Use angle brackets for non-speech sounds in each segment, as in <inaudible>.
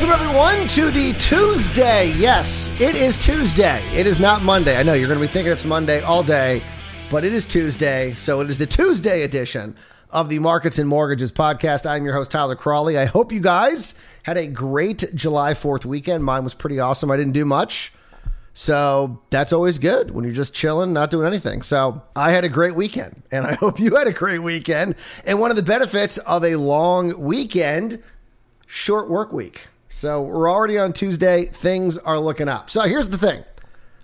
Welcome, everyone, to the Tuesday. Yes, it is Tuesday. It is not Monday. I know you're going to be thinking it's Monday all day, but it is Tuesday. So it is the Tuesday edition of the Markets and Mortgages podcast. I'm your host, Tyler Crawley. I hope you guys had a great July 4th weekend. Mine was pretty awesome. I didn't do much. So that's always good when you're just chilling, not doing anything. So I had a great weekend, and I <laughs> hope you had a great weekend. And one of the benefits of a long weekend, short work week. So we're already on Tuesday. Things are looking up. So here's the thing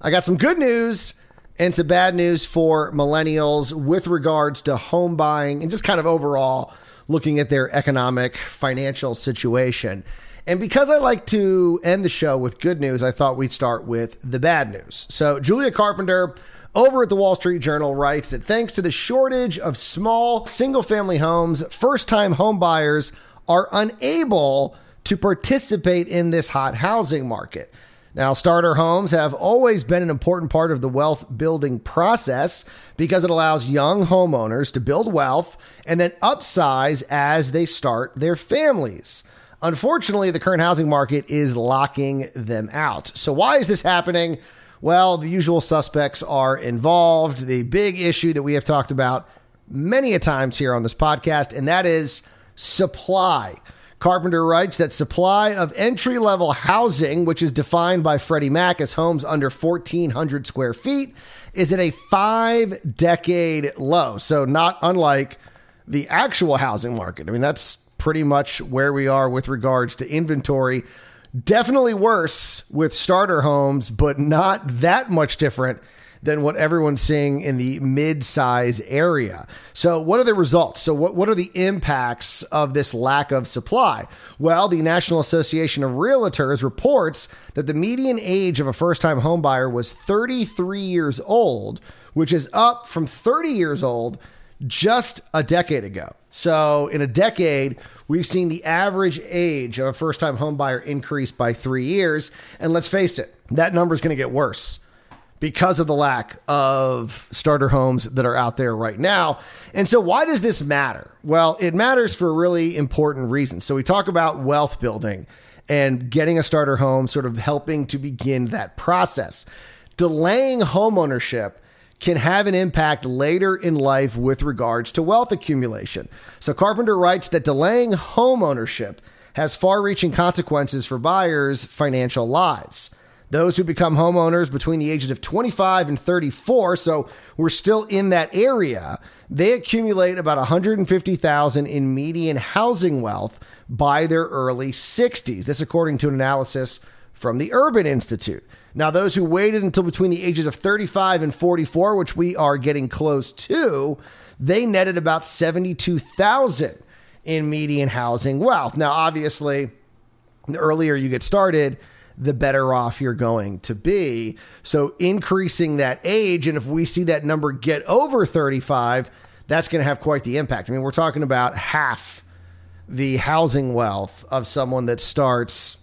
I got some good news and some bad news for millennials with regards to home buying and just kind of overall looking at their economic financial situation. And because I like to end the show with good news, I thought we'd start with the bad news. So, Julia Carpenter over at the Wall Street Journal writes that thanks to the shortage of small single family homes, first time home buyers are unable to participate in this hot housing market. Now, starter homes have always been an important part of the wealth building process because it allows young homeowners to build wealth and then upsize as they start their families. Unfortunately, the current housing market is locking them out. So, why is this happening? Well, the usual suspects are involved. The big issue that we have talked about many a times here on this podcast, and that is supply. Carpenter writes that supply of entry level housing, which is defined by Freddie Mac as homes under 1,400 square feet, is at a five decade low. So, not unlike the actual housing market. I mean, that's pretty much where we are with regards to inventory. Definitely worse with starter homes, but not that much different than what everyone's seeing in the mid-size area. So what are the results? So what, what are the impacts of this lack of supply? Well, the National Association of Realtors reports that the median age of a first-time homebuyer was 33 years old, which is up from 30 years old just a decade ago. So in a decade, we've seen the average age of a first-time homebuyer increase by 3 years, and let's face it, that number is going to get worse because of the lack of starter homes that are out there right now. And so, why does this matter? Well, it matters for really important reason. So, we talk about wealth building and getting a starter home, sort of helping to begin that process. Delaying homeownership can have an impact later in life with regards to wealth accumulation. So, Carpenter writes that delaying homeownership has far reaching consequences for buyers' financial lives. Those who become homeowners between the ages of 25 and 34, so we're still in that area, they accumulate about 150,000 in median housing wealth by their early 60s. This according to an analysis from the Urban Institute. Now, those who waited until between the ages of 35 and 44, which we are getting close to, they netted about 72,000 in median housing wealth. Now, obviously, the earlier you get started, the better off you're going to be. So increasing that age, and if we see that number get over 35, that's going to have quite the impact. I mean, we're talking about half the housing wealth of someone that starts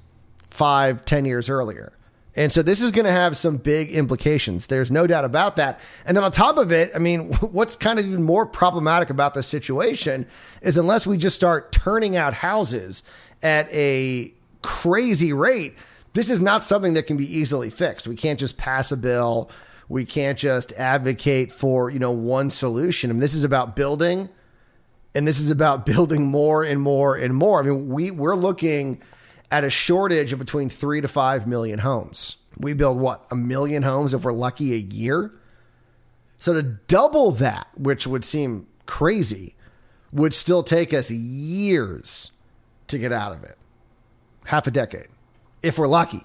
five, ten years earlier. And so this is going to have some big implications. There's no doubt about that. And then on top of it, I mean, <laughs> what's kind of even more problematic about this situation is unless we just start turning out houses at a crazy rate, this is not something that can be easily fixed. We can't just pass a bill. We can't just advocate for, you know, one solution. I mean, this is about building and this is about <laughs> building more and more and more. I mean, we we're looking at a shortage of between 3 to 5 million homes. We build what? A million homes if we're lucky a year? So to double that, which would seem crazy, would still take us years to get out of it. Half a decade if we're lucky,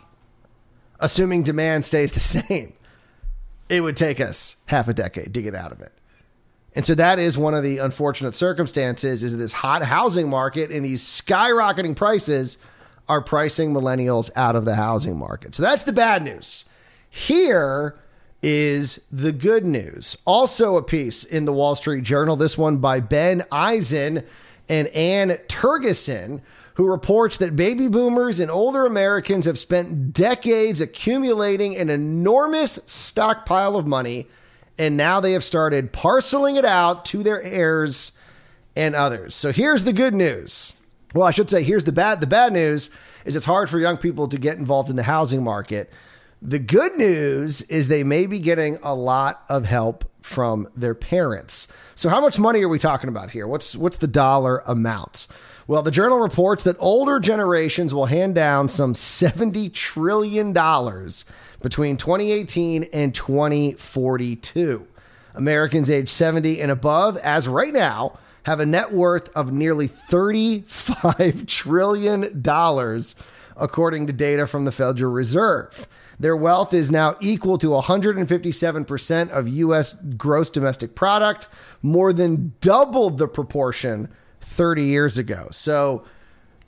assuming demand stays the <laughs> same, it would take us half a decade to get out of it. And so that is one of the unfortunate circumstances is this hot housing market and these skyrocketing prices are pricing millennials out of the housing market. So that's the bad news. Here is the good news. Also a piece in the Wall Street Journal, this one by Ben Eisen and Anne Tergesen, who reports that baby boomers and older Americans have spent decades accumulating an enormous stockpile of money, and now they have started parceling it out to their heirs and others. So here's the good news. Well, I should say here's the bad the bad news is it's hard for young people to get involved in the housing market. The good news is they may be getting a lot of help from their parents. So how much money are we talking about here? What's what's the dollar amounts? Well, the journal reports that older generations will hand down some 70 trillion dollars between 2018 and 2042. Americans age 70 and above as right now have a net worth of nearly $35 <laughs> trillion, according to data from the Federal Reserve. Their wealth is now equal to 157% of U.S. gross domestic product, more than double the proportion 30 years ago. So,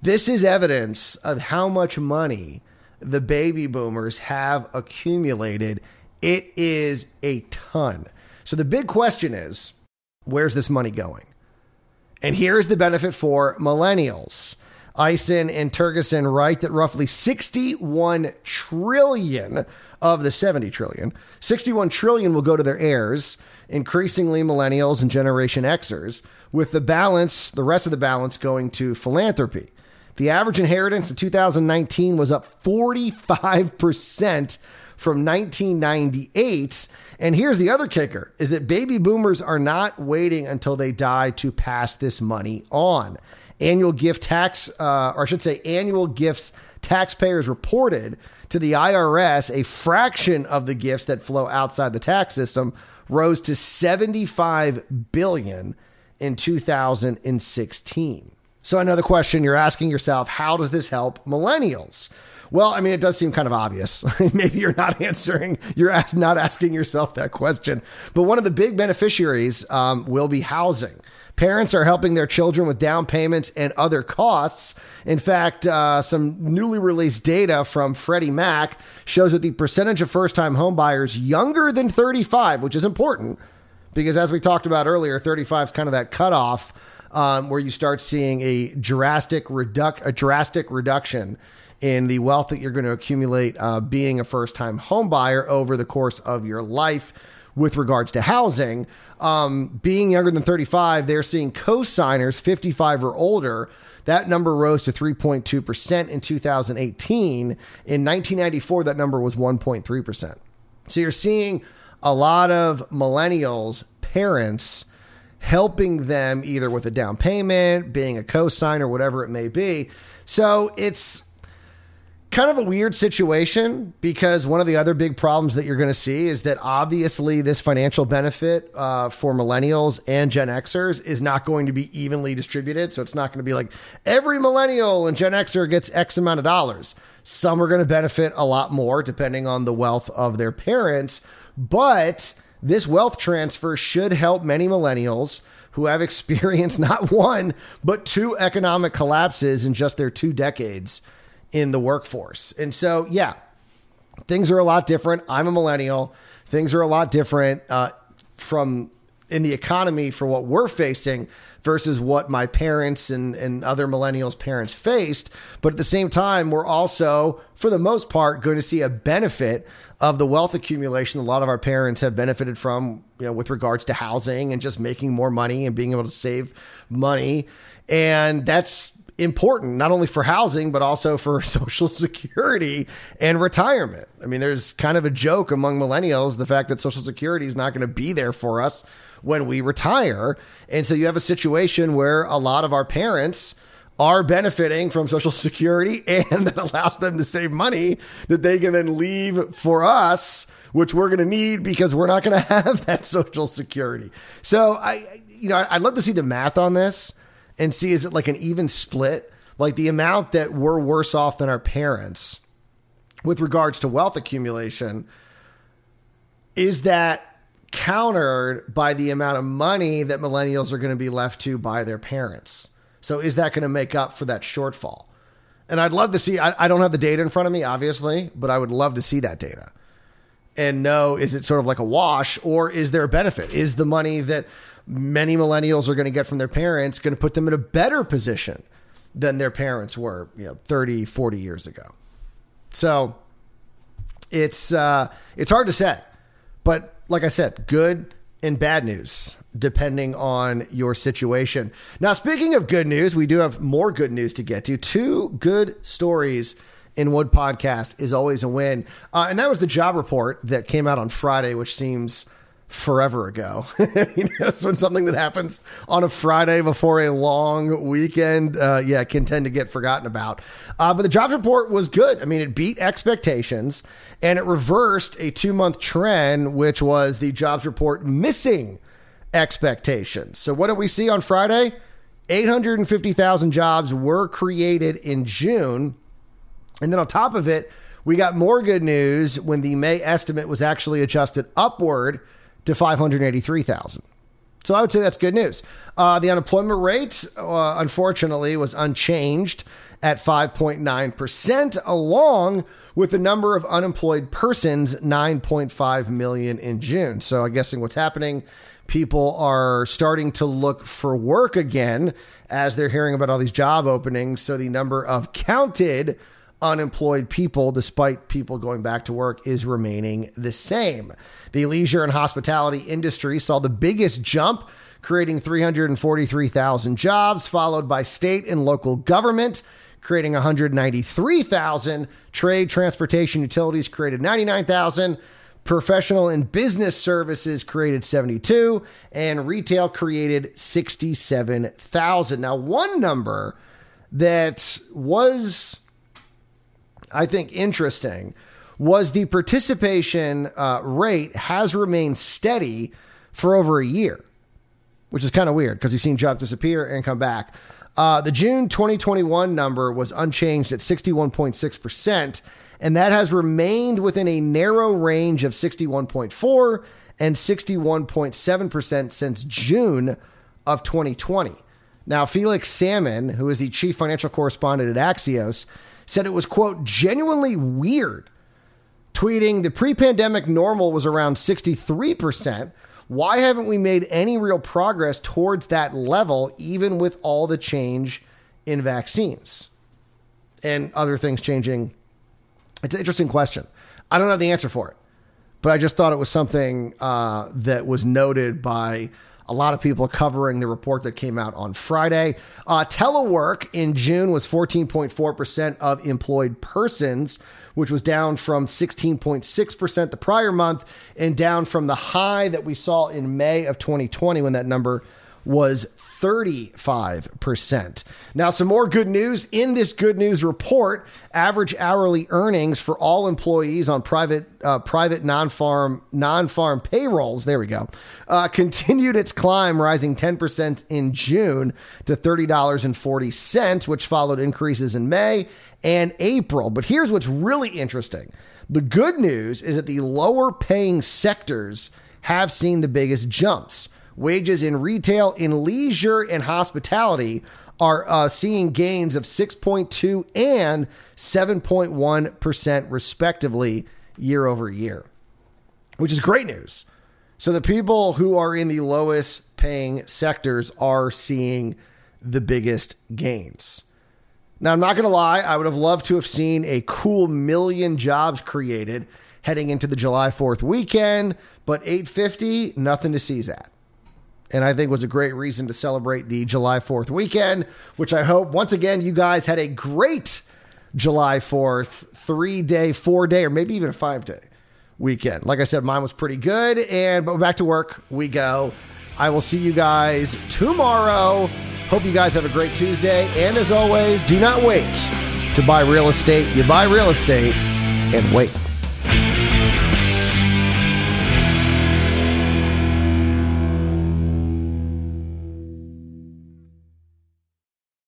this is evidence of how much money the baby boomers have accumulated. It is a ton. So, the big question is where's this money going? And here's the benefit for millennials. Eisen and Tergesen write that roughly 61 trillion of the 70 trillion, 61 trillion will go to their heirs, increasingly millennials and Generation Xers, with the balance, the rest of the balance going to philanthropy. The average inheritance in 2019 was up 45% from 1998 and here's the other kicker is that baby boomers are not waiting until they die to pass this money on. Annual gift tax, uh, or I should say, annual gifts taxpayers reported to the IRS a fraction of the gifts that flow outside the tax system rose to 75 billion in 2016. So another question you're asking yourself, how does this help millennials? Well, I mean, it does seem kind of obvious. <laughs> Maybe you're not answering, you're not asking yourself that question. But one of the big beneficiaries um, will be housing. Parents are helping their children with down payments and other costs. In fact, uh, some newly released data from Freddie Mac shows that the percentage of first time homebuyers younger than 35, which is important because as we talked about earlier, 35 is kind of that cutoff um, where you start seeing a drastic a drastic reduction in the wealth that you're going to accumulate uh, being a first time homebuyer over the course of your life with regards to housing. Um, being younger than 35, they're seeing co-signers 55 or older. That number rose to 3.2% in 2018. In 1994, that number was 1.3%. So you're seeing a lot of millennials, parents, helping them either with a down payment, being a co-signer, whatever it may be. So it's kind of a weird situation because one of the other big problems that you're going to see is that obviously this financial benefit uh, for millennials and Gen Xers is not going to be evenly distributed. So it's not going to be like every millennial and Gen Xer gets X amount of dollars. Some are going to benefit a lot more depending on the wealth of their parents. But this wealth transfer should help many millennials who have <laughs> experienced not one, but two economic collapses in just their two decades in the workforce. And so, yeah, things are a lot different. I'm a millennial. Things are a lot different uh, from in the economy for what we're facing versus what my parents and, and other millennials' parents faced. But at the same time, we're also, for the most part, going to see a benefit of the wealth accumulation a lot of our parents have benefited from, you know, with regards to housing and just making more money and being able to save money. And that's important not only for housing but also for <laughs> social security and retirement. I mean, there's kind of a joke among millennials the fact that social security is not going to be there for us when we retire. And so you have a situation where a lot of our parents are benefiting from social <laughs> security and that allows them to save money that they can then leave for us which we're going to need because we're not going <laughs> to have that social security. So I you know, I'd love to see the math on this and see is it like an even split? Like the amount that we're worse off than our parents with regards to wealth accumulation, is that countered by the amount of money that millennials are going to be left to by their parents? So is that going to make up for that shortfall? And I'd love to see, I, I don't have the data in front of me, obviously, but I would love to see that data and know is it sort of like a wash or is there a benefit? Is the money that many millennials are going to get from their parents going to put them in a better position than their parents were, you know, 30, 40 years ago. So it's uh, it's hard to say, but like I said, good and bad news depending on your situation. Now, speaking of good news, we do have more good news to get to. Two good stories in Wood Podcast is always a win. Uh, and that was the job report that came out on Friday, which seems forever ago. <laughs> you know, something that happens on a Friday before a long weekend, uh, yeah, can tend to get forgotten about. Uh, but the jobs report was good. I mean, it beat expectations and it reversed a two month trend, which was the jobs report missing expectations. So, what did we see on Friday? 850,000 jobs were created in June. And then on top of it, we got more good news when the May estimate was actually adjusted upward to 583,000. So I would say that's good news. Uh, the unemployment rate, uh, unfortunately, was unchanged at 5.9%, along with the number of unemployed persons, 9.5 million in June. So I'm guessing what's happening, people are starting to look for work again as they're hearing about all these job openings. So the number of counted unemployed people, despite people going back to work, is remaining the same. The leisure and hospitality industry saw the biggest jump, creating 343,000 jobs, followed by state and local government, creating 193,000. Trade, transportation, utilities created 99,000. Professional and business services created 72, and retail created 67,000. Now, one number that was I think interesting was the participation uh, rate has remained steady for over a year, which is kind of weird because you've seen jobs disappear and come back. Uh, the June 2021 number was unchanged at 61.6%, and that has remained within a narrow range of 61.4 and 61.7% since June of 2020. Now, Felix Salmon, who is the chief financial correspondent at Axios, said it was, quote, genuinely weird, tweeting the pre pandemic normal was around 63%. Why haven't we made any real progress towards that level, even with all the change in vaccines and other things changing? It's an interesting question. I don't have the answer for it, but I just thought it was something uh, that was noted by a lot of people covering the report that came out on Friday. Uh, telework in June was 14.4% of employed persons, which was down from 16.6% the prior month and down from the high that we saw in May of 2020 when that number was 35%. Now, some more good news in this good news report. Average hourly earnings for all employees on private uh, private non-farm non-farm payrolls, there we go, uh, <laughs> continued its climb, rising 10% in June to $30.40, which followed increases in May and April. But here's what's really interesting. The good news is that the lower paying sectors have seen the biggest jumps. Wages in retail, in leisure, and hospitality are uh, seeing gains of 6.2 and 7.1% respectively year over year, which is great news. So the people who are in the lowest paying sectors are seeing the biggest gains. Now, I'm not going to lie, I would have loved to have seen a cool million jobs created heading into the July 4th weekend, but 850, nothing to seize at and I think was a great reason to celebrate the July 4th weekend, which I hope once again you guys had a great July 4th, three day, four day, or maybe even a five day weekend. Like I said, mine was pretty good. And but back to work we go. I will see you guys tomorrow. Hope you guys have a great Tuesday. And as always, do not wait to buy real estate. You buy real estate and wait.